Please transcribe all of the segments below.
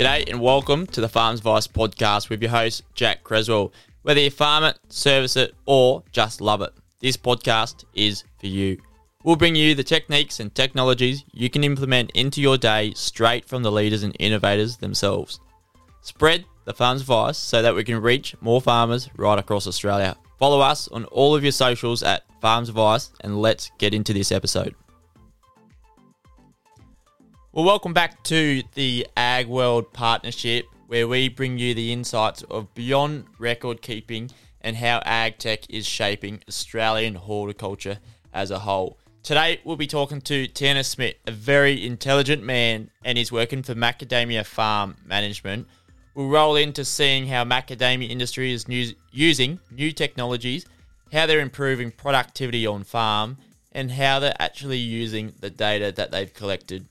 G'day and welcome to the Farms Advice podcast with your host, Jack Creswell. Whether you farm it, service it, or just love it, this podcast is for you. We'll bring you the techniques and technologies you can implement into your day straight from the leaders and innovators themselves. Spread the Farms Advice so that we can reach more farmers right across Australia. Follow us on all of your socials at Farms Advice and let's get into this episode. Well, welcome back to the Ag World Partnership, where we bring you the insights of beyond record keeping and how ag tech is shaping Australian horticulture as a whole. Today, we'll be talking to Tanner Smith, a very intelligent man, and he's working for Macadamia Farm Management. We'll roll into seeing how macadamia industry is using new technologies, how they're improving productivity on farm, and how they're actually using the data that they've collected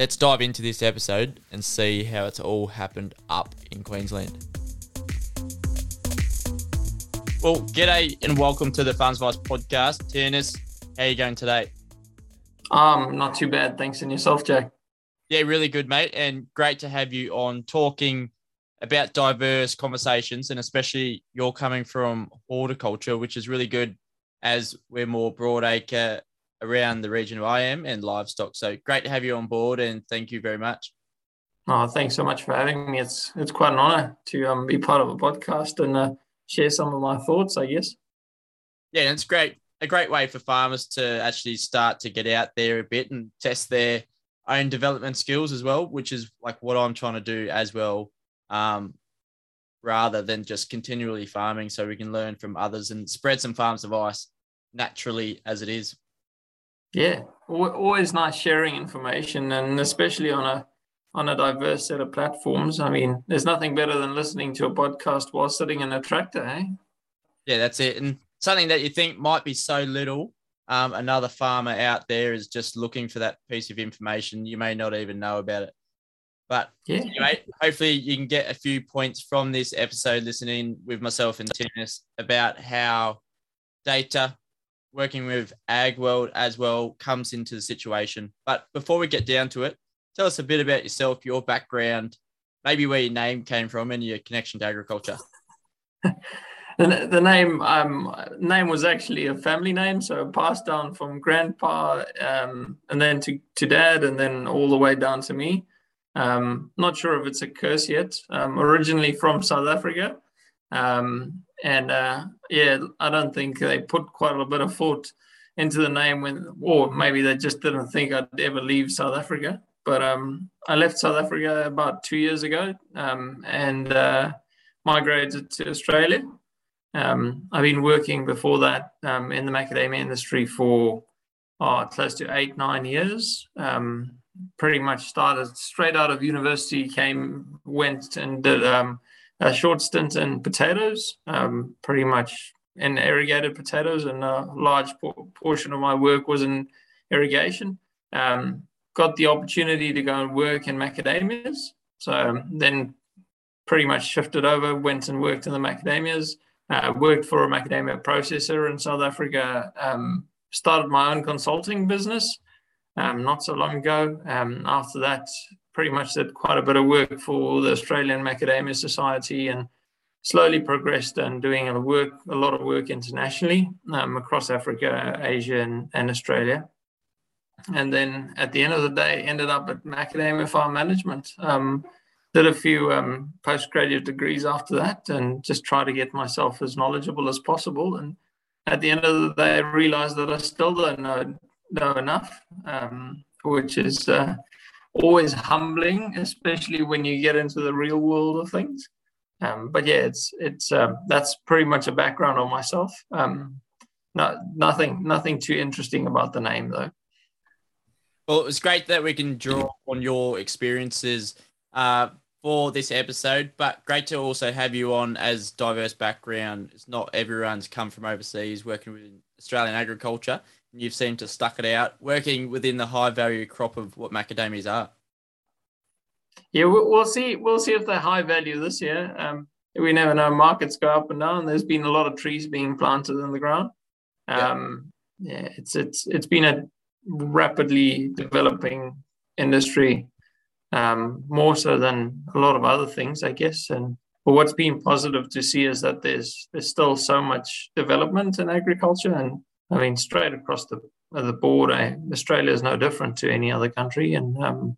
let's dive into this episode and see how it's all happened up in Queensland. Well, g'day and welcome to the Farms Advice podcast. Turners, how are you going today? Um, not too bad, thanks. And yourself, Jack? Yeah, really good, mate. And great to have you on talking about diverse conversations, and especially you're coming from horticulture, which is really good as we're more broadacre around the region where I am and livestock. So great to have you on board and thank you very much. Oh, thanks so much for having me. It's it's quite an honour to um, be part of a podcast and uh, share some of my thoughts, I guess. Yeah, it's great. A great way for farmers to actually start to get out there a bit and test their own development skills as well, which is like what I'm trying to do as well, um, rather than just continually farming, so we can learn from others and spread some farms advice naturally as it is. Yeah, always nice sharing information, and especially on a on a diverse set of platforms. I mean, there's nothing better than listening to a podcast while sitting in a tractor, eh? Yeah, that's it. And something that you think might be so little, um, another farmer out there is just looking for that piece of information. You may not even know about it. But yeah. anyway, hopefully you can get a few points from this episode listening with myself and Dennis about how data working with Ag World as well comes into the situation. But before we get down to it, tell us a bit about yourself, your background, maybe where your name came from and your connection to agriculture. the, the name um, name was actually a family name, so passed down from grandpa um, and then to, to dad and then all the way down to me. Um, not sure if it's a curse yet. Um, originally from South Africa. Um, and uh, yeah, I don't think they put quite a bit of thought into the name when, or maybe they just didn't think I'd ever leave South Africa. But um, I left South Africa about two years ago um, and uh, migrated to Australia. Um, I've been working before that um, in the macadamia industry for oh, close to eight, nine years. Um, pretty much started straight out of university, came, went and did um, a short stint in potatoes, um, pretty much in irrigated potatoes, and a large por- portion of my work was in irrigation. Um, got the opportunity to go and work in macadamias. So um, then pretty much shifted over, went and worked in the macadamias, uh, worked for a macadamia processor in South Africa, um, started my own consulting business um, not so long ago. Um, after that, pretty much did quite a bit of work for the Australian Macadamia Society and slowly progressed and doing a work a lot of work internationally um, across Africa, Asia, and, and Australia. And then at the end of the day, ended up at Macadamia Farm Management. Um, did a few um, postgraduate degrees after that, and just try to get myself as knowledgeable as possible. And at the end of the day, I realized that I still don't know, know enough, um, which is uh, always humbling, especially when you get into the real world of things. Um, but yeah, it's it's uh, that's pretty much a background on myself. Um, not nothing nothing too interesting about the name though. Well, it's great that we can draw on your experiences uh, for this episode, but great to also have you on as diverse background. It's not everyone's come from overseas working with Australian agriculture. You've seemed to stuck it out, working within the high value crop of what macadamias are. Yeah, we'll see. We'll see if they're high value this year. Um, we never know. Markets go up and down. There's been a lot of trees being planted in the ground. Um, yeah. yeah, it's it's it's been a rapidly developing industry, um, more so than a lot of other things, I guess. And but what's been positive to see is that there's there's still so much development in agriculture, and I mean straight across the the board, I, Australia is no different to any other country, and um,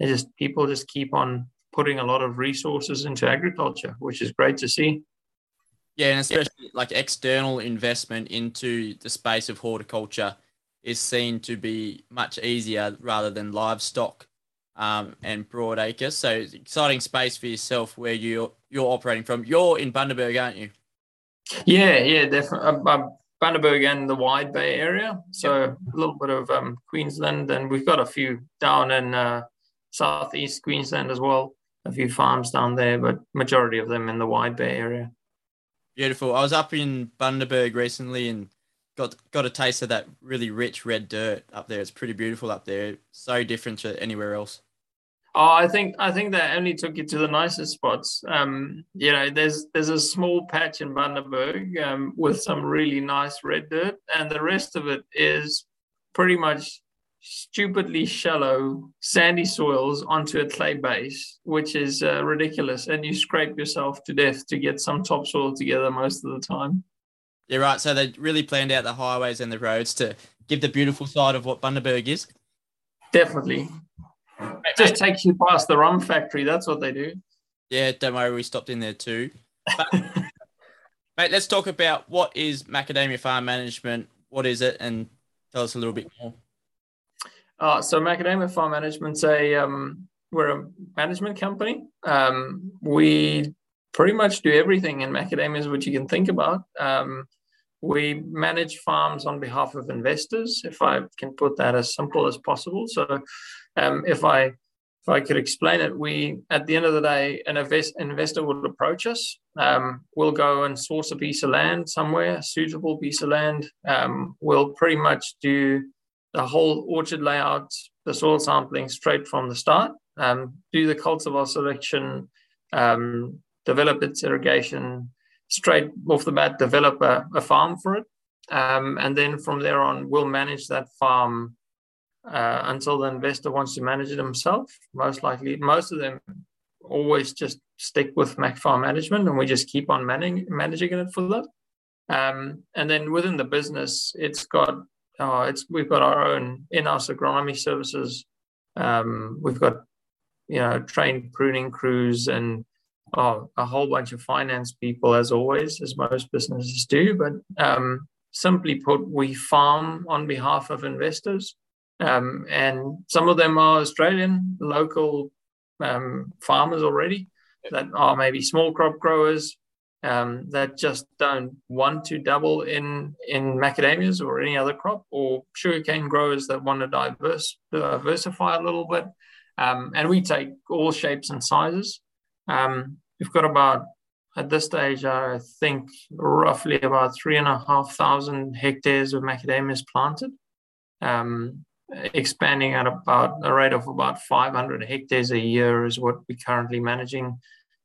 just people just keep on putting a lot of resources into agriculture, which is great to see. Yeah, and especially like external investment into the space of horticulture is seen to be much easier rather than livestock um, and broad acres. So it's exciting space for yourself where you're you're operating from. You're in Bundaberg, aren't you? Yeah, yeah, definitely. Um, um, Bundaberg and the Wide Bay area. So a little bit of um, Queensland, and we've got a few down in uh, southeast Queensland as well. A few farms down there, but majority of them in the Wide Bay area. Beautiful. I was up in Bundaberg recently and got got a taste of that really rich red dirt up there. It's pretty beautiful up there. So different to anywhere else. Oh, I think I think they only took you to the nicest spots. Um, you know, there's there's a small patch in Bundaberg um, with some really nice red dirt, and the rest of it is pretty much stupidly shallow sandy soils onto a clay base, which is uh, ridiculous. And you scrape yourself to death to get some topsoil together most of the time. Yeah, right. So they really planned out the highways and the roads to give the beautiful side of what Bundaberg is. Definitely. Just takes you past the rum factory. That's what they do. Yeah, don't worry. We stopped in there too. But, mate, let's talk about what is macadamia farm management. What is it? And tell us a little bit more. Uh, so Macadamia Farm Management's a um, we're a management company. Um, we pretty much do everything in macadamias which you can think about. Um, we manage farms on behalf of investors, if I can put that as simple as possible. So, um, if I if I could explain it, we at the end of the day, an invest, investor would approach us. Um, we'll go and source a piece of land somewhere, suitable piece of land. Um, we'll pretty much do the whole orchard layout, the soil sampling straight from the start, um, do the cultivar selection, um, develop its irrigation straight off the bat, develop a, a farm for it. Um, and then from there on, we'll manage that farm uh, until the investor wants to manage it himself. Most likely, most of them always just stick with Mac Farm Management, and we just keep on managing managing it for them. Um, and then within the business, it's got uh, it's we've got our own in-house agronomy services. Um, we've got you know trained pruning crews and oh, a whole bunch of finance people, as always, as most businesses do. But um, simply put, we farm on behalf of investors, um, and some of them are Australian local um, farmers already that are maybe small crop growers um, that just don't want to double in in macadamias or any other crop, or sugarcane growers that want to diverse diversify a little bit. Um, and we take all shapes and sizes. Um, we've got about at this stage, I think roughly about three and a half thousand hectares of macadamias planted, um, expanding at about a rate of about 500 hectares a year is what we're currently managing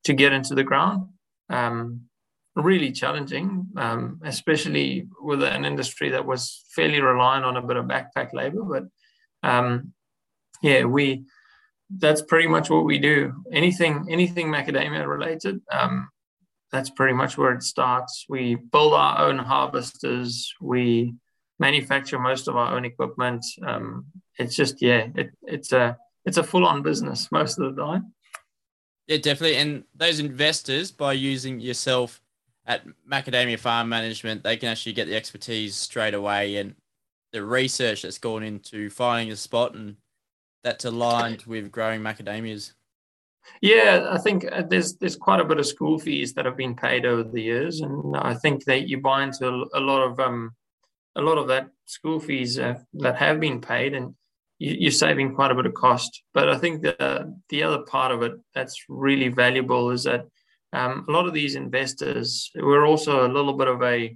to get into the ground. Um, really challenging, um, especially with an industry that was fairly reliant on a bit of backpack labor. But um, yeah, we that's pretty much what we do. Anything anything macadamia related, um, that's pretty much where it starts. We build our own harvesters. We manufacture most of our own equipment. Um, it's just yeah, it, it's a it's a full on business most of the time. Yeah, definitely. And those investors, by using yourself at Macadamia Farm Management, they can actually get the expertise straight away and the research that's gone into finding a spot and that's aligned with growing macadamias. Yeah, I think uh, there's there's quite a bit of school fees that have been paid over the years, and I think that you buy into a lot of um, a lot of that school fees uh, that have been paid, and you, are saving quite a bit of cost. But I think the the other part of it that's really valuable is that um, a lot of these investors we're also a little bit of a,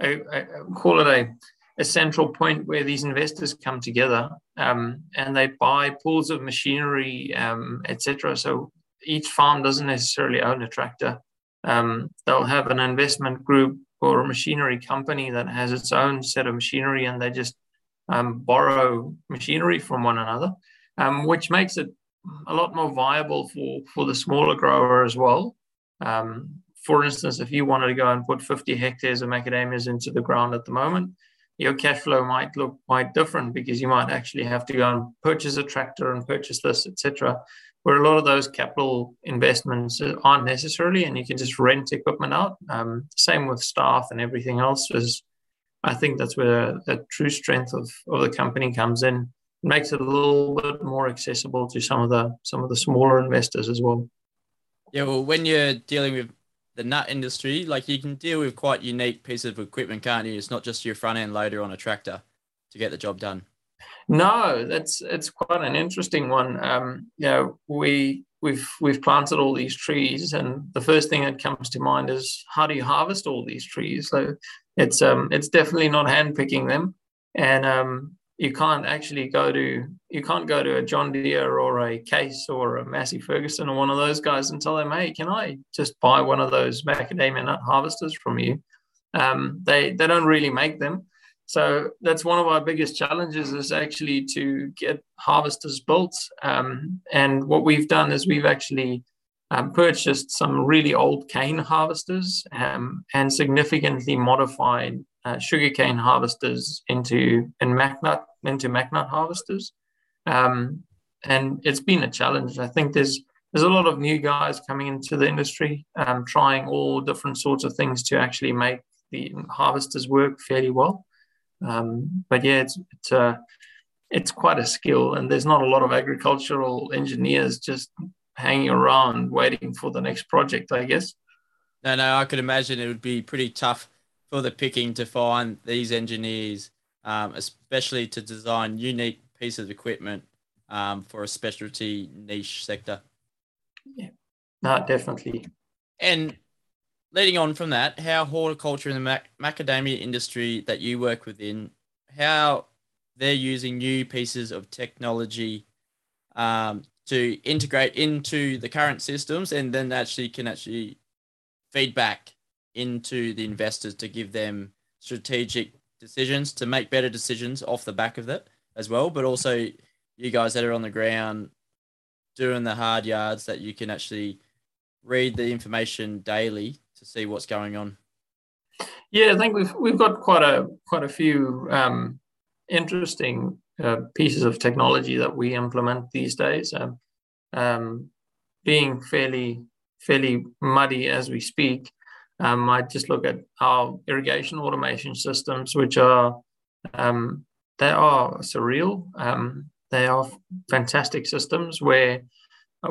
a, a call it a a central point where these investors come together um, and they buy pools of machinery, um, etc. So each farm doesn't necessarily own a tractor. Um, they'll have an investment group or a machinery company that has its own set of machinery, and they just um, borrow machinery from one another, um, which makes it a lot more viable for, for the smaller grower as well. Um, for instance, if you wanted to go and put 50 hectares of macadamias into the ground at the moment, your cash flow might look quite different because you might actually have to go and purchase a tractor and purchase this, etc. Where a lot of those capital investments aren't necessarily, and you can just rent equipment out. Um, same with staff and everything else is I think that's where the true strength of, of the company comes in. It makes it a little bit more accessible to some of the some of the smaller investors as well. Yeah, well, when you're dealing with the nut industry, like you can deal with quite unique pieces of equipment, can't you? It's not just your front end loader on a tractor to get the job done. No, that's it's quite an interesting one. Um, you know, we we've we've planted all these trees, and the first thing that comes to mind is how do you harvest all these trees? So it's um it's definitely not hand picking them, and um you can't actually go to you can't go to a John Deere or a Case or a Massey Ferguson or one of those guys and tell them, hey, can I just buy one of those macadamia nut harvesters from you? Um, they they don't really make them, so that's one of our biggest challenges is actually to get harvesters built. Um, and what we've done is we've actually um, purchased some really old cane harvesters um, and significantly modified uh, sugarcane harvesters into in MacNut into MacNut harvesters. Um, and it's been a challenge. I think there's there's a lot of new guys coming into the industry, um, trying all different sorts of things to actually make the harvesters work fairly well. Um, but yeah, it's it's uh, it's quite a skill, and there's not a lot of agricultural engineers just hanging around waiting for the next project, I guess. No, no, I could imagine it would be pretty tough for the picking to find these engineers, um, especially to design unique pieces of equipment um, for a specialty niche sector. Yeah, no, definitely. And leading on from that, how horticulture and the mac- macadamia industry that you work within, how they're using new pieces of technology um, to integrate into the current systems and then actually can actually feedback into the investors to give them strategic decisions to make better decisions off the back of that as well but also you guys that are on the ground doing the hard yards that you can actually read the information daily to see what's going on yeah i think we've we've got quite a quite a few um, interesting uh, pieces of technology that we implement these days. Um, um, being fairly fairly muddy as we speak, um, I just look at our irrigation automation systems, which are um, they are surreal. Um, they are fantastic systems where,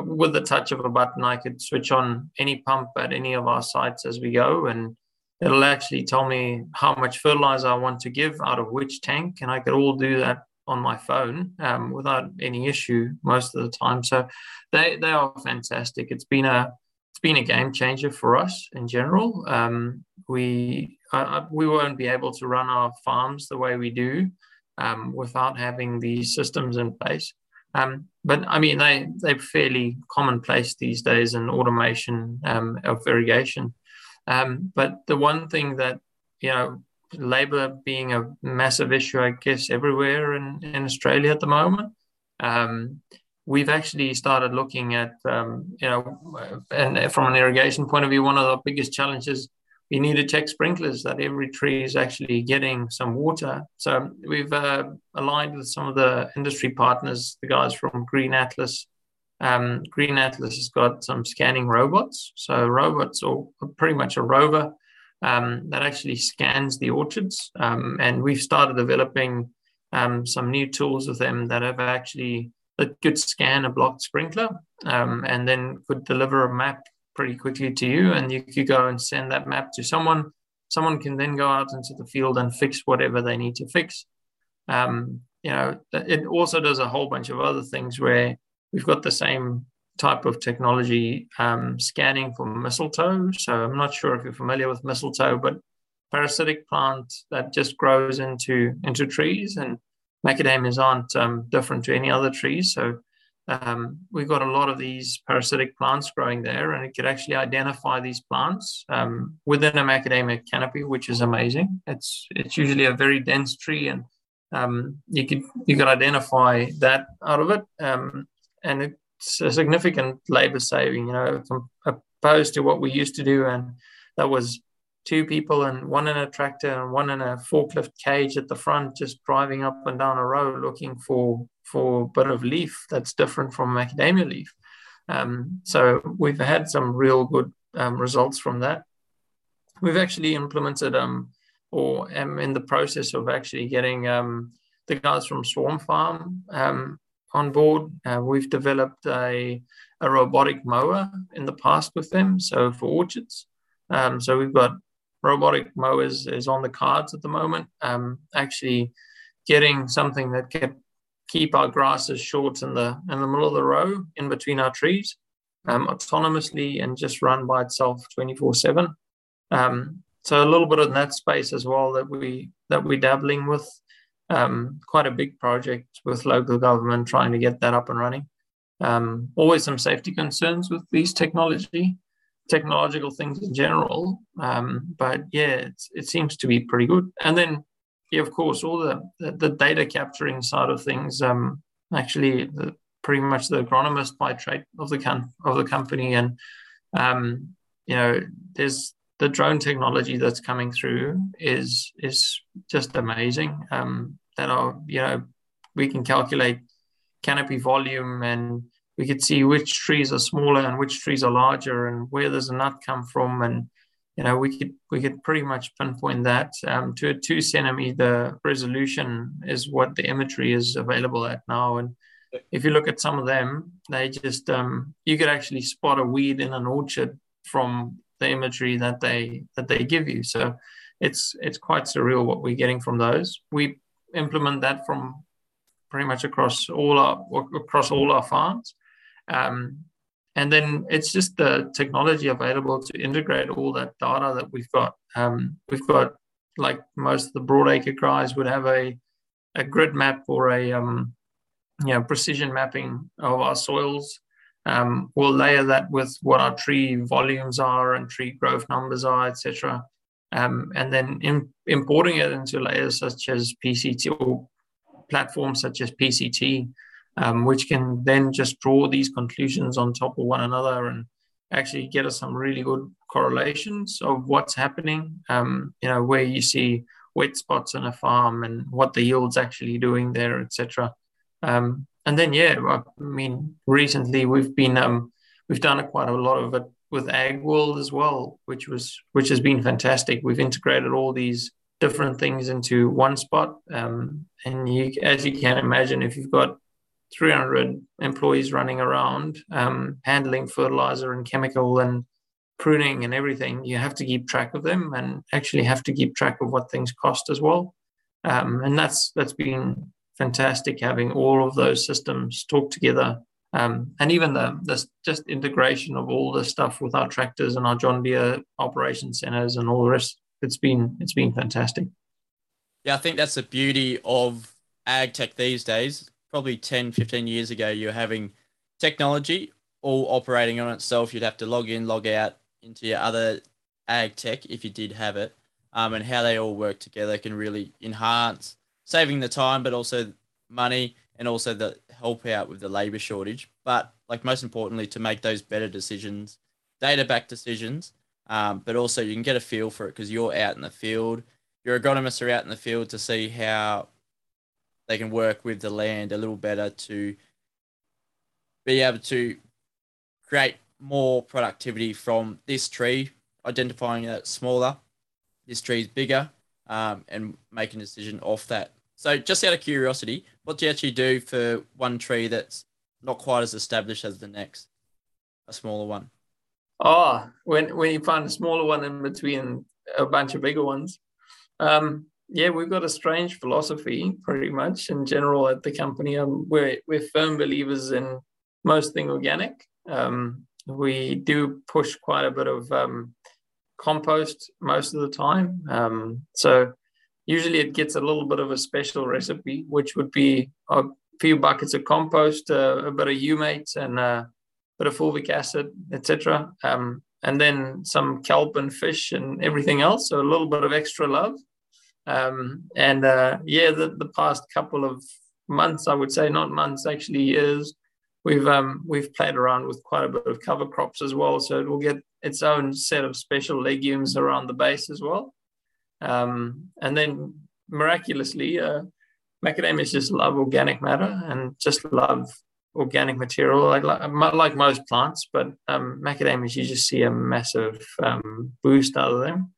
with the touch of a button, I could switch on any pump at any of our sites as we go, and it'll actually tell me how much fertilizer I want to give out of which tank, and I could all do that on my phone um, without any issue most of the time. So they they are fantastic. It's been a it's been a game changer for us in general. Um, we uh, we won't be able to run our farms the way we do um, without having these systems in place. Um, but I mean, they they're fairly commonplace these days in automation um, of irrigation. Um, but the one thing that you know, labor being a massive issue, I guess, everywhere in, in Australia at the moment. Um, we've actually started looking at, um, you know, and from an irrigation point of view, one of the biggest challenges we need to check sprinklers that every tree is actually getting some water. So we've uh, aligned with some of the industry partners, the guys from Green Atlas. Um, Green Atlas has got some scanning robots. So robots are pretty much a rover um, that actually scans the orchards. Um, and we've started developing um, some new tools with them that have actually that could scan a blocked sprinkler um, and then could deliver a map pretty quickly to you. And you could go and send that map to someone. Someone can then go out into the field and fix whatever they need to fix. Um, you know, it also does a whole bunch of other things where we've got the same type of technology um, scanning for mistletoe. So I'm not sure if you're familiar with mistletoe, but parasitic plant that just grows into into trees, and macadamias aren't um, different to any other trees. So um, we've got a lot of these parasitic plants growing there, and it could actually identify these plants um, within a macadamia canopy, which is amazing. It's it's usually a very dense tree, and um, you could you could identify that out of it, um, and it's a significant labor saving, you know, opposed to what we used to do. And that was two people and one in a tractor and one in a forklift cage at the front, just driving up and down a row looking for for a bit of leaf that's different from macadamia leaf. Um, so we've had some real good um, results from that. We've actually implemented um, or am in the process of actually getting um, the guys from Swarm Farm um, on board. Uh, we've developed a, a robotic mower in the past with them, so for orchards. Um, so we've got robotic mowers is on the cards at the moment. Um, actually, getting something that can keep our grasses short in the in the middle of the row in between our trees, um, autonomously and just run by itself 24 seven. Um, so a little bit in that space as well that we that we're dabbling with um, quite a big project with local government trying to get that up and running. Um, always some safety concerns with these technology, technological things in general. Um, but yeah, it seems to be pretty good. And then, yeah, of course, all the, the, the data capturing side of things. Um, actually, the, pretty much the agronomist by trade of the com- of the company, and um, you know, there's the drone technology that's coming through is is just amazing. Um, that are you know we can calculate canopy volume and we could see which trees are smaller and which trees are larger and where does the nut come from and you know we could we could pretty much pinpoint that um, to a two centimeter resolution is what the imagery is available at now and if you look at some of them they just um, you could actually spot a weed in an orchard from the imagery that they that they give you. So it's it's quite surreal what we're getting from those. We implement that from pretty much across all our across all our farms. Um, and then it's just the technology available to integrate all that data that we've got. Um, we've got like most of the broadacre guys would have a a grid map or a um, you know precision mapping of our soils um, we'll layer that with what our tree volumes are and tree growth numbers are, etc. Um, and then in, importing it into layers such as PCT or platforms such as PCT, um, which can then just draw these conclusions on top of one another and actually get us some really good correlations of what's happening. Um, you know, where you see wet spots on a farm and what the yield's actually doing there, etc. Um, and then yeah, I mean, recently we've been um, we've done quite a lot of it with Ag World as well, which was which has been fantastic. We've integrated all these different things into one spot, um, and you, as you can imagine, if you've got 300 employees running around um, handling fertilizer and chemical and pruning and everything, you have to keep track of them and actually have to keep track of what things cost as well. Um, and that's that's been fantastic having all of those systems talk together. Um, and even the, the just integration of all the stuff with our tractors and our John Deere operation centers and all the rest, it's been it's been fantastic. Yeah, I think that's the beauty of ag tech these days. Probably 10, 15 years ago, you're having technology all operating on itself. You'd have to log in, log out into your other ag tech if you did have it, um, and how they all work together can really enhance saving the time, but also money and also the help out with the labor shortage. But like most importantly, to make those better decisions, data backed decisions, um, but also you can get a feel for it because you're out in the field. Your agronomists are out in the field to see how they can work with the land a little better to be able to create more productivity from this tree, identifying that smaller, this tree is bigger, um, and making a decision off that. So, just out of curiosity, what do you actually do for one tree that's not quite as established as the next, a smaller one? Oh, when when you find a smaller one in between a bunch of bigger ones, um, yeah, we've got a strange philosophy, pretty much in general at the company. Um, we're we're firm believers in most thing organic. Um, we do push quite a bit of um, compost most of the time. Um, so usually it gets a little bit of a special recipe, which would be a few buckets of compost, uh, a bit of humate, and a bit of fulvic acid, etc. Um, and then some kelp and fish and everything else. So a little bit of extra love. Um, and uh, yeah, the, the past couple of months, I would say, not months, actually years, we've um, we've played around with quite a bit of cover crops as well. So it will get its own set of special legumes around the base as well. Um, and then miraculously, uh, macadamias just love organic matter and just love organic material, like like, like most plants. But um, macadamias, you just see a massive um, boost out of them.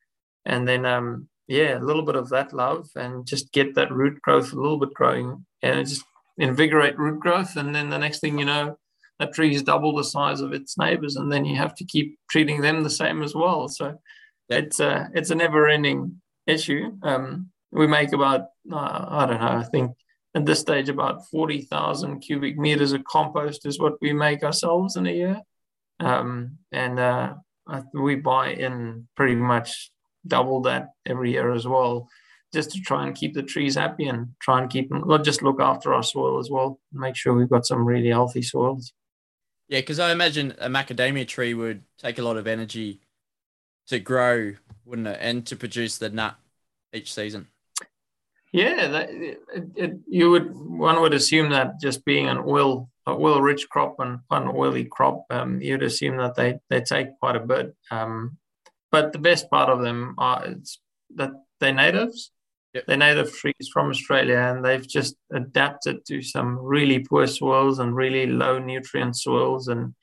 And then um, yeah, a little bit of that love and just get that root growth a little bit growing and just invigorate root growth. And then the next thing you know, that tree is double the size of its neighbors, and then you have to keep treating them the same as well. So it's a it's a never ending issue. Um, we make about uh, I don't know, I think at this stage about forty thousand cubic meters of compost is what we make ourselves in a year, um, and uh, we buy in pretty much double that every year as well just to try and keep the trees happy and try and keep them, not just look after our soil as well, make sure we've got some really healthy soils. Yeah, because I imagine a macadamia tree would take a lot of energy to grow, wouldn't it, and to produce the nut each season. Yeah, that, it, it, you would one would assume that just being an oil oil rich crop and an oily crop, um, you'd assume that they they take quite a bit. Um, but the best part of them are it's that they're natives, Yep. They're native trees from Australia and they've just adapted to some really poor soils and really low nutrient soils. And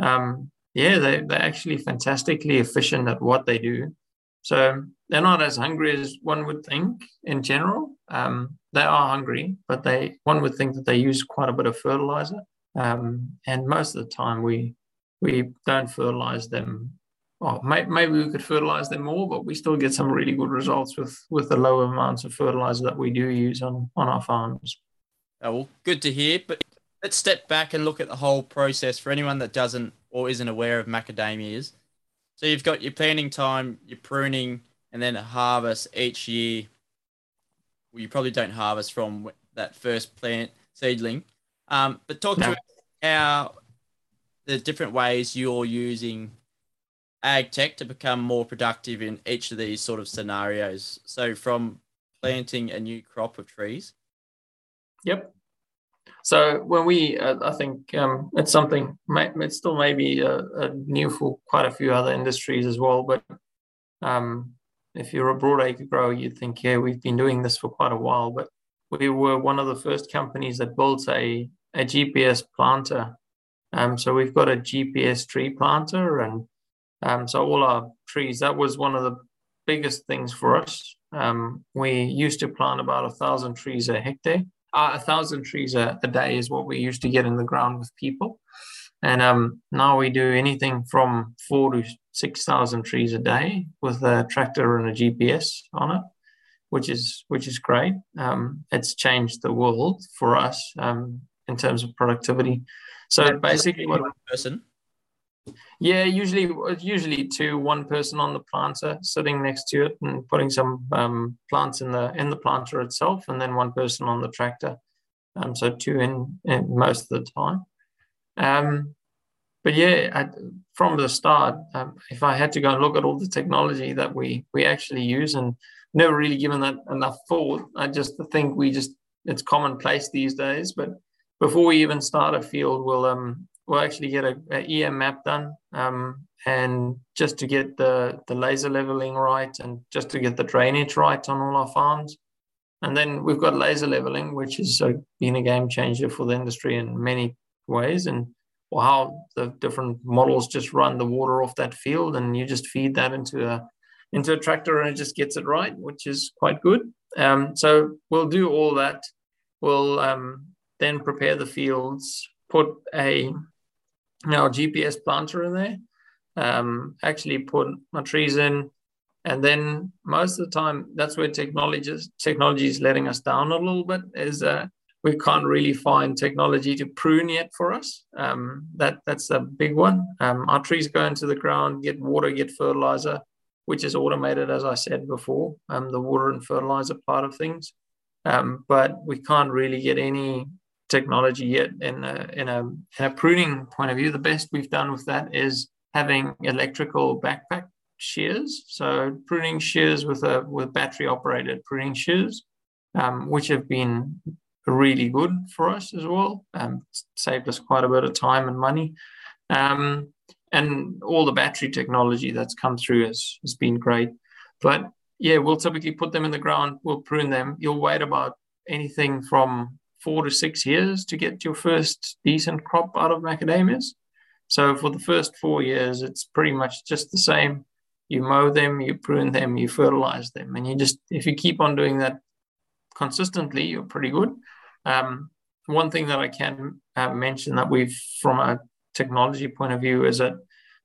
um, yeah, they, they're actually fantastically efficient at what they do. So they're not as hungry as one would think in general. Um, they are hungry, but they one would think that they use quite a bit of fertilizer. Um, and most of the time, we we don't fertilize them well, maybe we could fertilize them more, but we still get some really good results with with the low amounts of fertilizer that we do use on on our farms. Oh, well, good to hear. But let's step back and look at the whole process for anyone that doesn't or isn't aware of macadamias. So you've got your planting time, your pruning, and then a harvest each year. Well, you probably don't harvest from that first plant seedling. Um, but talk no. to us how the different ways you're using ag tech to become more productive in each of these sort of scenarios. So from planting a new crop of trees. Yep. So when we, uh, I think um, it's something. It's still maybe a, new for quite a few other industries as well. But um, if you're a broadacre grower, you'd think, yeah, we've been doing this for quite a while. But we were one of the first companies that built a a GPS planter. Um, so we've got a GPS tree planter, and um, so all our trees, that was one of the biggest things for us. Um, we used to plant about a thousand trees a hectare. Uh, a thousand trees a, a, day is what we used to get in the ground with people. And um, now we do anything from four to 6,000 trees a day with a tractor and a GPS on it, which is, which is great. Um, it's changed the world for us um, in terms of productivity. So basically, what person yeah, usually usually two, one person on the planter sitting next to it and putting some um, plants in the in the planter itself, and then one person on the tractor. um, so two in, in, most of the time. Um, but yeah, I, from the start, um, if I had to go and look at all the technology that we we actually use, and never really given that enough thought, I just think we just it's commonplace these days. But before we even start a field, we'll um we'll actually get a, a EM map done, um, and just to get the the laser leveling right, and just to get the drainage right on all our farms. And then we've got laser leveling, which has uh, been a game changer for the industry in many ways. And how the different models just run the water off that field and you just feed that into a into a tractor and it just gets it right which is quite good um, so we'll do all that we'll um, then prepare the fields put a know gps planter in there um, actually put my trees in and then most of the time that's where technology is, technology is letting us down a little bit is uh, we can't really find technology to prune yet for us. Um, that that's a big one. Um, our trees go into the ground, get water, get fertilizer, which is automated, as I said before. Um, the water and fertilizer part of things, um, but we can't really get any technology yet in a, in a in a pruning point of view. The best we've done with that is having electrical backpack shears. So pruning shears with a with battery operated pruning shears, um, which have been really good for us as well. Um, saved us quite a bit of time and money. Um, and all the battery technology that's come through has, has been great. But yeah, we'll typically put them in the ground, we'll prune them. You'll wait about anything from four to six years to get your first decent crop out of macadamias. So for the first four years, it's pretty much just the same. You mow them, you prune them, you fertilize them, and you just if you keep on doing that consistently, you're pretty good. Um, one thing that I can uh, mention that we've, from a technology point of view, is that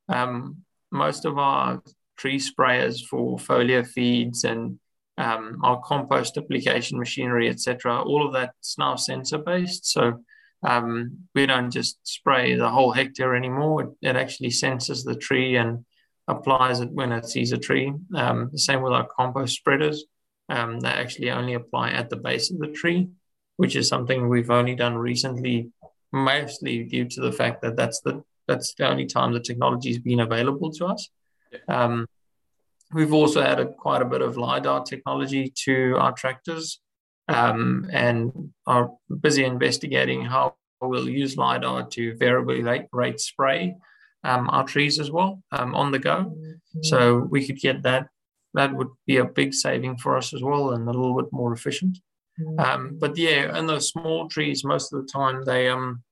um, most of our tree sprayers for foliar feeds and um, our compost application machinery, etc., all of that's now sensor based. So um, we don't just spray the whole hectare anymore. It, it, actually senses the tree and applies it when it sees a tree. Um, the same with our compost spreaders. Um, they actually only apply at the base of the tree which is something we've only done recently, mostly due to the fact that that's the that's the only time the technology has been available to us. Um, we've also added quite a bit of lidar technology to our tractors, um, and are busy investigating how we'll use lidar to variably rate, rate spray um, our trees as well um, on the go. Mm-hmm. So we could get that. That would be a big saving for us as well, and a little bit more efficient. Mm. Um, but yeah, and those small trees, most of the time they um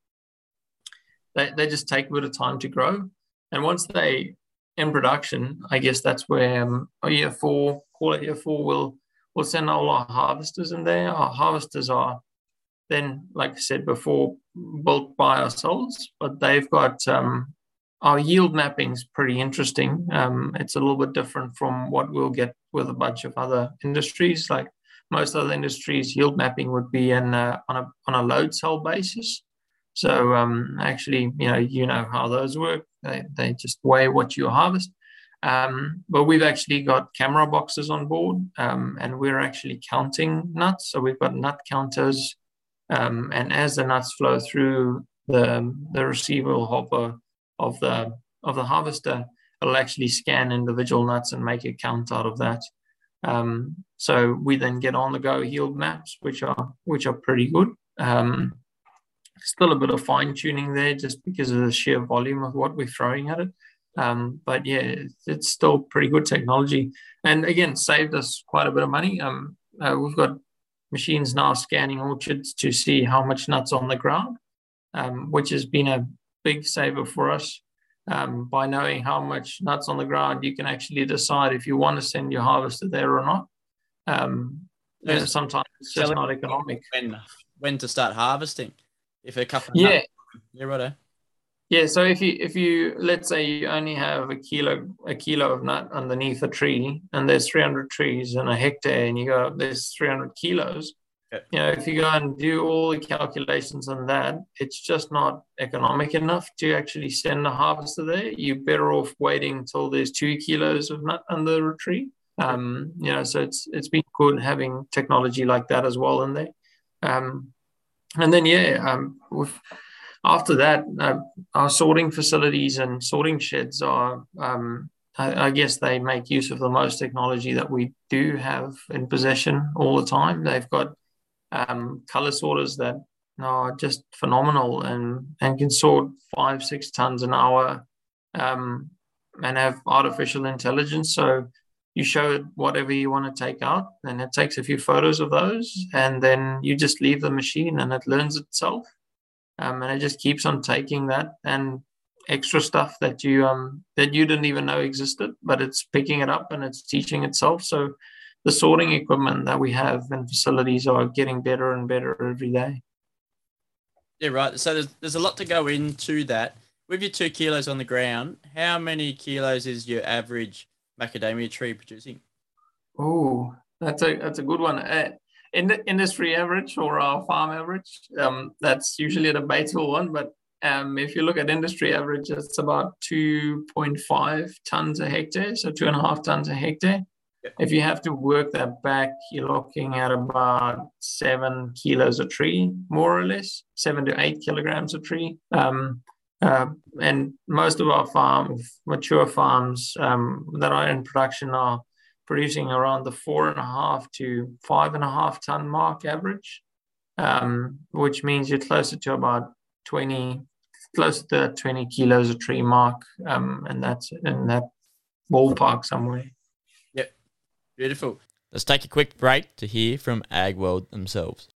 they, they just take a bit of time to grow. And once they in production, I guess that's where um, year four, call it year four, we'll we'll send all our harvesters in there. Our harvesters are then, like I said before, built by ourselves, but they've got um, our yield mapping is pretty interesting. Um, it's a little bit different from what we'll get with a bunch of other industries. Like most other industries, yield mapping would be in, uh, on, a, on a load cell basis. So um, actually, you know, you know how those work. They, they just weigh what you harvest. Um, but we've actually got camera boxes on board, um, and we're actually counting nuts. So we've got nut counters, um, and as the nuts flow through the the receiver hopper of the of the harvester, it'll actually scan individual nuts and make a count out of that. Um, so we then get on the go yield maps, which are which are pretty good. Um, still a bit of fine tuning there, just because of the sheer volume of what we're throwing at it. Um, but yeah, it's, still pretty good technology, and again, saved us quite a bit of money. Um, uh, we've got machines now scanning orchards to see how much nuts on the ground, um, which has been a big saver for us um, by knowing how much nuts on the ground, you can actually decide if you want to send your harvester there or not. Um, sometimes it's just not economic. When, when to start harvesting? If a couple, yeah, nuts, yeah, right. Yeah, so if you if you let's say you only have a kilo a kilo of nut underneath a tree, and there's 300 trees and a hectare, and you go there's 300 kilos, you know, if you go and do all the calculations on that, it's just not economic enough to actually send a harvester there. You're better off waiting until there's two kilos of nut under a tree. Um, you know, so it's it's been good having technology like that as well in there. Um, and then yeah, um, after that, uh, our sorting facilities and sorting sheds are, um, I, I, guess, they make use of the most technology that we do have in possession all the time. They've got um, color sorters that are just phenomenal and and can sort five six tons an hour, um, and have artificial intelligence. So you show it whatever you want to take out, and it takes a few photos of those, and then you just leave the machine, and it learns itself um, and it just keeps on taking that and extra stuff that you um that you didn't even know existed, but it's picking it up and it's teaching itself. So the sorting equipment that we have and facilities are getting better and better every day. Yeah, right. So there's there's a lot to go into that. With your two kilos on the ground, how many kilos is your average macadamia tree producing? Oh, that's a that's a good one. Uh, in the industry average or our farm average. Um, that's usually a debatable one, but um, if you look at industry average, it's about 2.5 tons a hectare, so two and a half tons a hectare. If you have to work that back, you're looking at about seven kilos a tree, more or less, seven to eight kilograms a tree. Um, uh, and most of our farms, mature farms um, that are in production are producing around the four and a half to five and a half ton mark average, um, which means you're closer to about 20, close to 20 kilos a tree mark. Um, and that's in that ballpark somewhere. Yep. Beautiful. Let's take a quick break to hear from AgWorld themselves.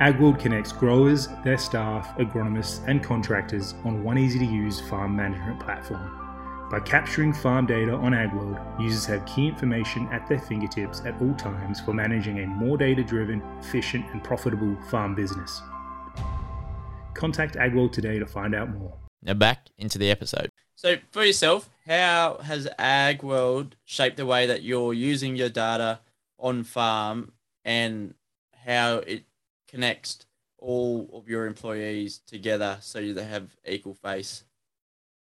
AgWorld connects growers, their staff, agronomists, and contractors on one easy to use farm management platform. By capturing farm data on AgWorld, users have key information at their fingertips at all times for managing a more data driven, efficient, and profitable farm business. Contact AgWorld today to find out more. Now back into the episode. So, for yourself, how has AgWorld shaped the way that you're using your data on farm and how it connects all of your employees together so they have equal face?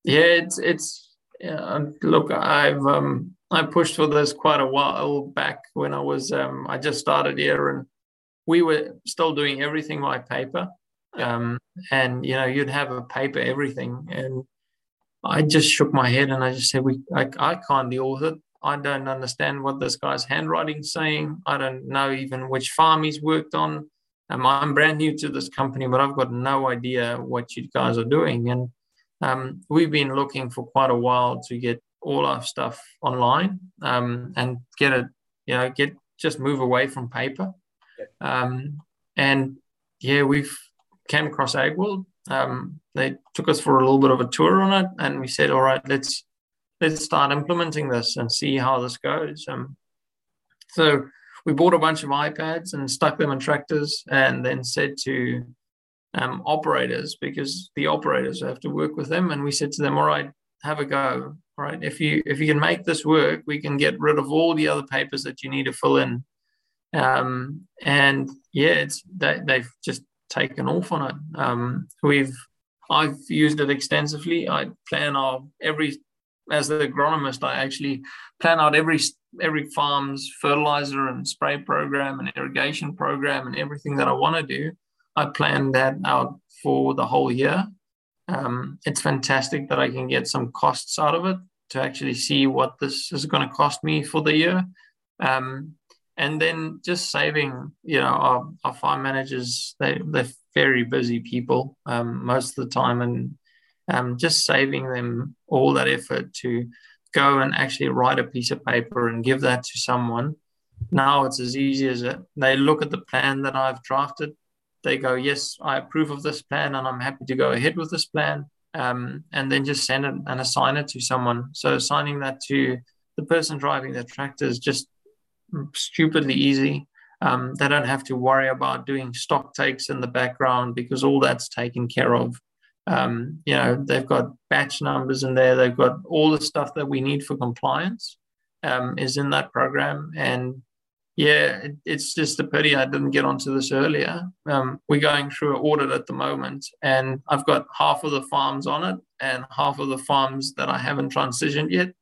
Yeah, it's it's yeah, look, I've um, I pushed for this quite a while back when I was um, I just started here, and we were still doing everything by paper, um, and you know you'd have a paper everything, and I just shook my head and I just said we I, I can't deal with it. I don't understand what this guy's handwriting's saying. I don't know even which farm he's worked on. Um, I'm brand new to this company, but I've got no idea what you guys are doing, and um, we've been looking for quite a while to get all our stuff online um, and get it, you know, get just move away from paper. Um, and yeah, we've came across AgWorld. Um, they took us for a little bit of a tour on it, and we said, "All right, let's let's start implementing this and see how this goes." Um, so we bought a bunch of iPads and stuck them on tractors, and then said to um, operators because the operators have to work with them. And we said to them, all right, have a go. All right, if you if you can make this work, we can get rid of all the other papers that you need to fill in. Um, and yeah, it's they, they've just taken off on it. Um, we've I've used it extensively. I plan out every as the agronomist, I actually plan out every every farm's fertilizer and spray program and irrigation program and everything that I want to do. I plan that out for the whole year. Um, it's fantastic that I can get some costs out of it to actually see what this is going to cost me for the year. Um, and then just saving, you know, our, our farm managers, they, they're very busy people um, most of the time, and um, just saving them all that effort to go and actually write a piece of paper and give that to someone. Now it's as easy as it. They look at the plan that I've drafted they go, yes, I approve of this plan and I'm happy to go ahead with this plan. Um, and then just send it and assign it to someone. So assigning that to the person driving the tractor is just stupidly easy. Um, they don't have to worry about doing stock takes in the background because all that's taken care of. Um, you know, they've got batch numbers in there. They've got all the stuff that we need for compliance um, is in that program, and yeah, it, it's just a pity I didn't get onto this earlier. Um, we're going through an audit at the moment, and I've got half of the farms on it and half of the farms that I haven't transitioned yet.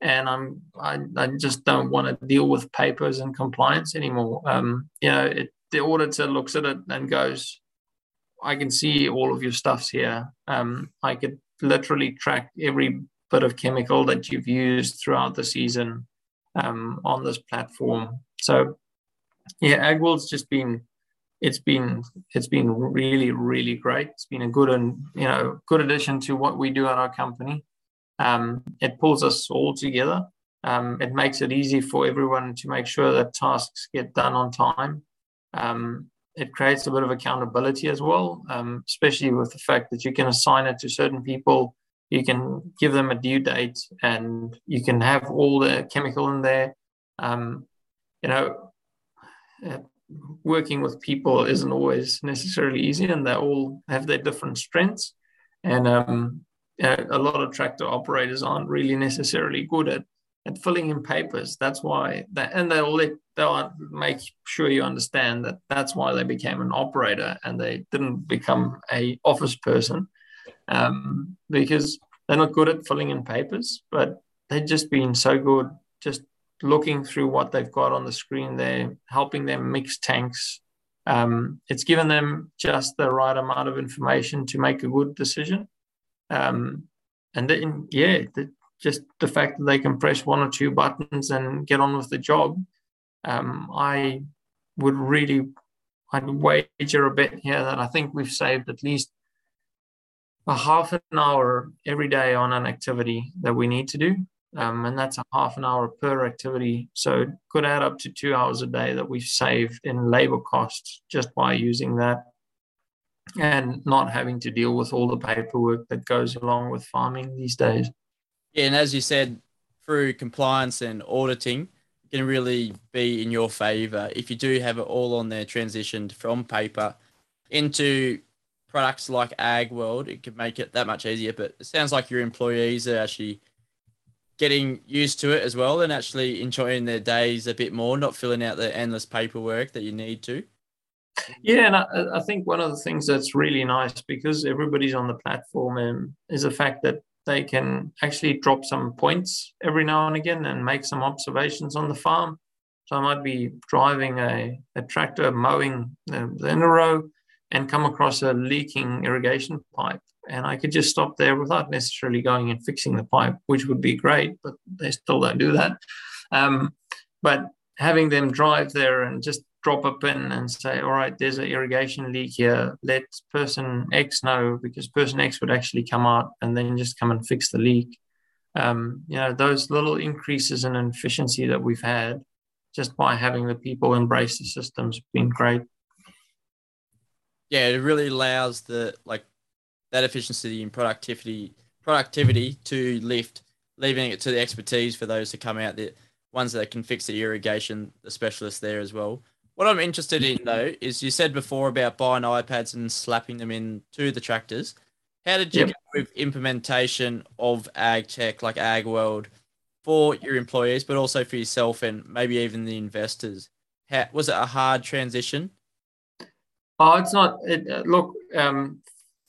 And I'm I, I just don't want to deal with papers and compliance anymore. Um, you know, it the auditor looks at it and goes, I can see all of your stuffs here. Um, I could literally track every bit of chemical that you've used throughout the season um, on this platform. So, yeah, AgWorld's just been it's been it's been really really great. It's been a good and you know good addition to what we do at our company. Um, it pulls us all together. Um, it makes it easy for everyone to make sure that tasks get done on time. Um, it creates a bit of accountability as well, um, especially with the fact that you can assign it to certain people. You can give them a due date, and you can have all the chemical in there. Um, you know, uh, working with people isn't always necessarily easy, and they all have their different strengths. And um, a lot of tractor operators aren't really necessarily good at at filling in papers. That's why that, and they'll let they'll make sure you understand that that's why they became an operator and they didn't become a office person um, because they're not good at filling in papers, but they've just been so good just looking through what they've got on the screen there, helping them mix tanks. Um, it's given them just the right amount of information to make a good decision. Um, and then, yeah, just the fact that they can press one or two buttons and get on with the job, um, I would really, I'd wager a bit here that I think we've saved at least a half an hour every day on an activity that we need to do. Um, and that's a half an hour per activity. So it could add up to two hours a day that we've saved in labor costs just by using that and not having to deal with all the paperwork that goes along with farming these days. Yeah, and as you said, through compliance and auditing, can really be in your favor if you do have it all on there transitioned from paper into products like Ag World. It could make it that much easier. But it sounds like your employees are actually getting used to it as well and actually enjoying their days a bit more, not filling out the endless paperwork that you need to. Yeah, and I, I, think one of the things that's really nice because everybody's on the platform and is the fact that they can actually drop some points every now and again and make some observations on the farm. So I might be driving a, a tractor mowing the inner row and come across a leaking irrigation pipe. And I could just stop there without necessarily going and fixing the pipe, which would be great, but they still don't do that. Um, but having them drive there and just drop a pin and say, all right, there's an irrigation leak here. Let person X know because person X would actually come out and then just come and fix the leak. Um, you know, those little increases in efficiency that we've had just by having the people embrace the systems been great. Yeah, it really allows the like that efficiency and productivity productivity to lift, leaving it to the expertise for those to come out the ones that can fix the irrigation, the specialists there as well. What I'm interested in though is you said before about buying iPads and slapping them into the tractors. How did you yep. get with implementation of ag tech like Ag World for your employees, but also for yourself and maybe even the investors? How, was it a hard transition? Oh, it's not. It, uh, look, um,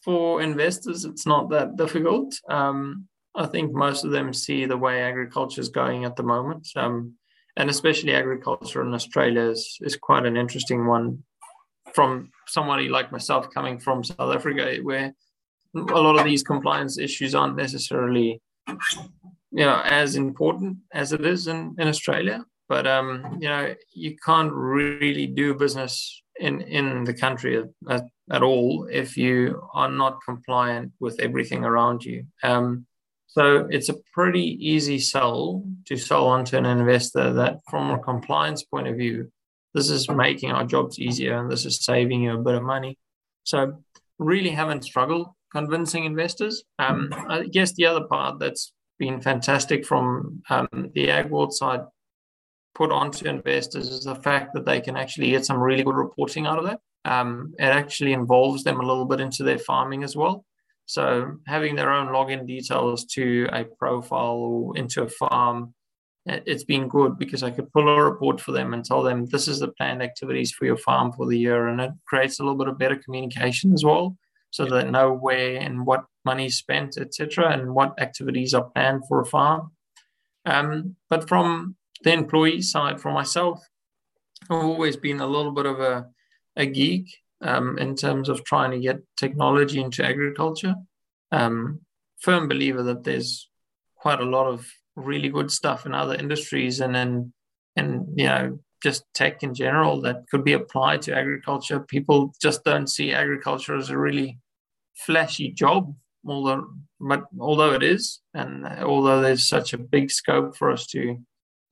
for investors, it's not that difficult. Um, I think most of them see the way agriculture is going at the moment. Um, and especially agriculture in Australia is, is quite an interesting one from somebody like myself coming from South Africa, where a lot of these compliance issues aren't necessarily, you know, as important as it is in, in Australia. But um, you know, you can't really do business in in the country at, at all if you are not compliant with everything around you. Um, so it's a pretty easy sell to sell onto an investor that from a compliance point of view, this is making our jobs easier and this is saving you a bit of money. So really haven't struggled convincing investors. Um, I guess the other part that's been fantastic from um, the ag world side put onto investors is the fact that they can actually get some really good reporting out of that. Um, it actually involves them a little bit into their farming as well. So having their own login details to a profile or into a farm, it's been good because I could pull a report for them and tell them this is the planned activities for your farm for the year, and it creates a little bit of better communication as well, so they know where and what money is spent, etc., and what activities are planned for a farm. Um, but from the employee side, for myself, I've always been a little bit of a a geek um, in terms of trying to get technology into agriculture. Um, firm believer that there's quite a lot of really good stuff in other industries and then and you know just tech in general that could be applied to agriculture. People just don't see agriculture as a really flashy job, although but although it is, and although there's such a big scope for us to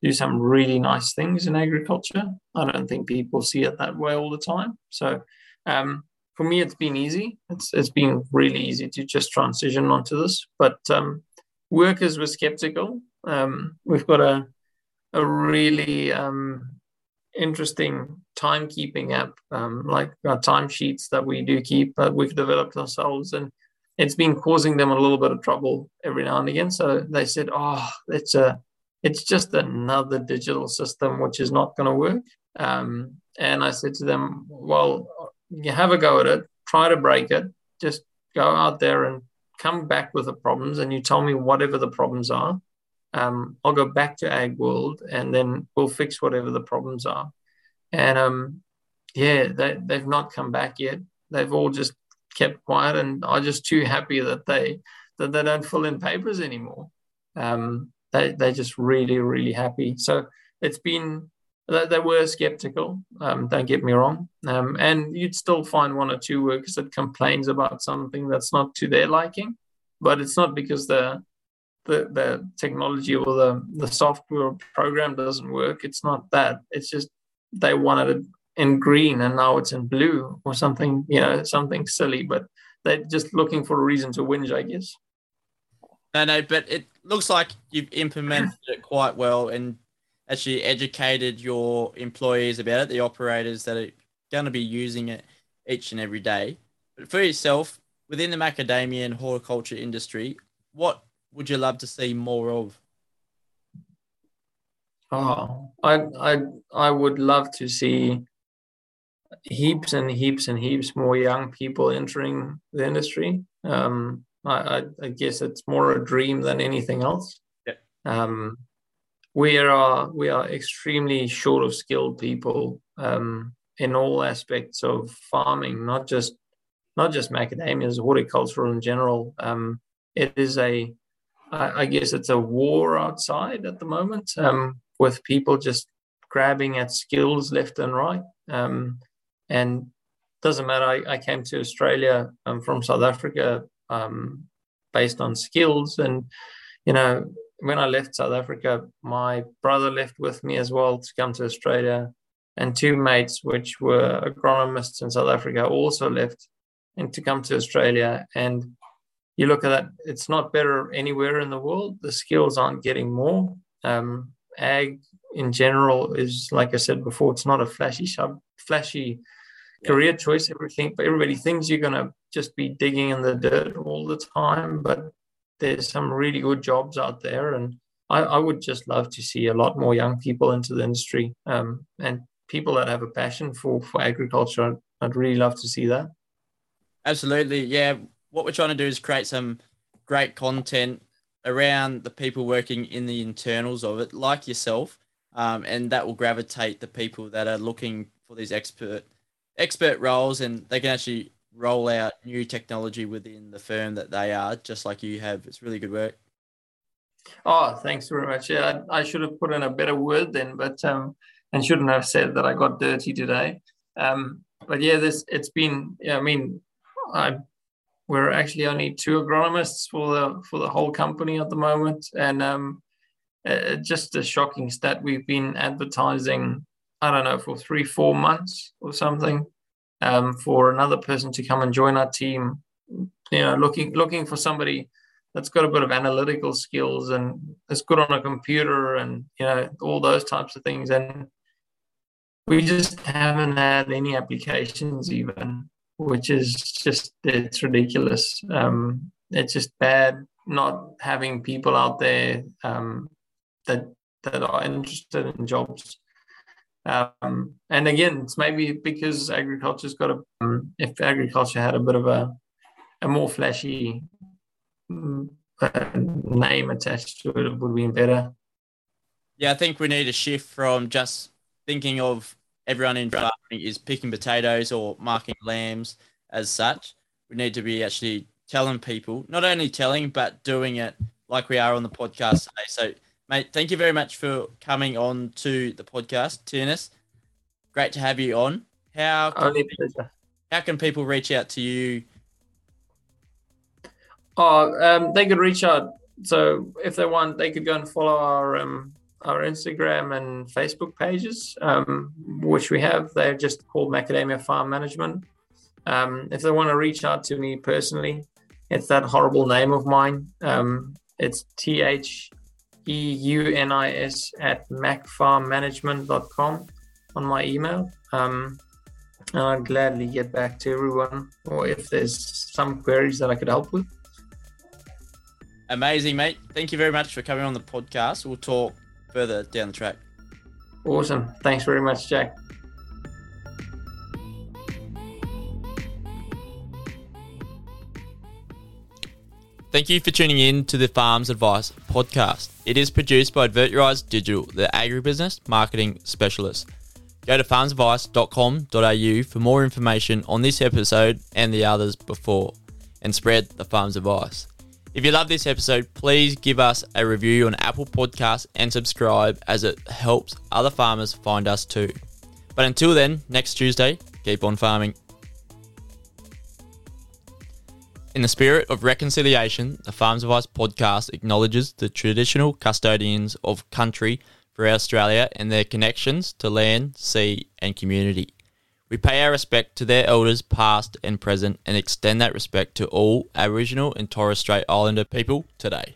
do some really nice things in agriculture, I don't think people see it that way all the time. So um, for me, it's been easy. It's it's been really easy to just transition onto this. But um, workers were skeptical. Um, we've got a a really um, interesting timekeeping app, um, like our timesheets that we do keep, but we've developed ourselves, and it's been causing them a little bit of trouble every now and again. So they said, "Oh, it's a, it's just another digital system which is not going to work." Um, and I said to them, "Well, you have a go at it, try to break it, just go out there and come back with the problems, and you tell me whatever the problems are." um, I'll go back to Ag World and then we'll fix whatever the problems are. And um, yeah, they, they've not come back yet. They've all just kept quiet, and I'm just too happy that they that they don't fill in papers anymore. Um, they they're just really really happy. So it's been they, they were skeptical. Um, don't get me wrong. Um, and you'd still find one or two workers that complains about something that's not to their liking, but it's not because the the, the technology or the, the software program doesn't work. It's not that. It's just they wanted it in green and now it's in blue or something, you know, something silly, but they're just looking for a reason to whinge, I guess. No, no, but it looks like you've implemented it quite well and actually educated your employees about it, the operators that are going to be using it each and every day. But for yourself, within the macadamia and horticulture industry, what would you love to see more of? Oh, I I I would love to see heaps and heaps and heaps more young people entering the industry. Um, I, I, I guess it's more a dream than anything else. Yeah. Um, we are we are extremely short of skilled people um, in all aspects of farming, not just not just macadamias, horticulture in general. Um, it is a I, guess it's a war outside at the moment um, with people just grabbing at skills left and right. Um, and doesn't matter. I, I came to Australia from South Africa um, based on skills. And, you know, when I left South Africa, my brother left with me as well to come to Australia. And two mates, which were agronomists in South Africa, also left and to come to Australia. And you look at that, it's not better anywhere in the world. The skills aren't getting more. Um, ag in general is, like I said before, it's not a flashy sub, flashy career choice. Everything, but everybody thinks you're going to just be digging in the dirt all the time. But there's some really good jobs out there, and I, I would just love to see a lot more young people into the industry um, and people that have a passion for for agriculture. I'd really love to see that. Absolutely, yeah what we're trying to do is create some great content around the people working in the internals of it, like yourself, um, and that will gravitate the people that are looking for these expert expert roles, and they can actually roll out new technology within the firm that they are, just like you have. It's really good work. Oh, thanks very much. Yeah, I, I should have put in a better word then, but um, and shouldn't have said that I got dirty today. Um, but yeah, this it's been. Yeah, I mean, I we're actually only two agronomists for the for the whole company at the moment, and um, uh, just a shocking stat. We've been advertising, I don't know, for three, four months or something, um, for another person to come and join our team. You know, looking looking for somebody that's got a bit of analytical skills and is good on a computer and you know all those types of things and we just haven't had any applications even which is just it's ridiculous. Um, it's just bad not having people out there um, that that are interested in jobs. Um, and again, it's maybe because agriculture's got a um, if agriculture had a bit of a a more flashy uh, name attached to it, it would be better. Yeah, I think we need a shift from just thinking of everyone in farming is picking potatoes or marking lambs as such. We need to be actually telling people, not only telling, but doing it like we are on the podcast today. So, mate, thank you very much for coming on to the podcast, Theunis. Great to have you on. How can, Only people, how can people reach out to you? Oh, um, they could reach out. So if they want, they could go and follow our um, our Instagram and Facebook pages, um, which we have. They're just called Macadamia Farm Management. Um, if they want to reach out to me personally, it's that horrible name of mine. Um, it's T H E U N I S at macfarmmanagement.com on my email. Um, and I'd gladly get back to everyone, or if there's some queries that I could help with. Amazing, mate. Thank you very much for coming on the podcast. We'll talk further down the track. Awesome. Thanks very much, Jack. Thank you for tuning in to the Farms Advice podcast. It is produced by Advert Your Eyes Digital, the agribusiness marketing specialist. Go to farmsadvice.com.au for more information on this episode and the others before, and spread the farm's advice. If you love this episode, please give us a review on Apple Podcasts and subscribe as it helps other farmers find us too. But until then, next Tuesday, keep on farming. In the spirit of reconciliation, the Farms Advice podcast acknowledges the traditional custodians of country throughout Australia and their connections to land, sea, and community. We pay our respect to their elders, past and present, and extend that respect to all Aboriginal and Torres Strait Islander people today.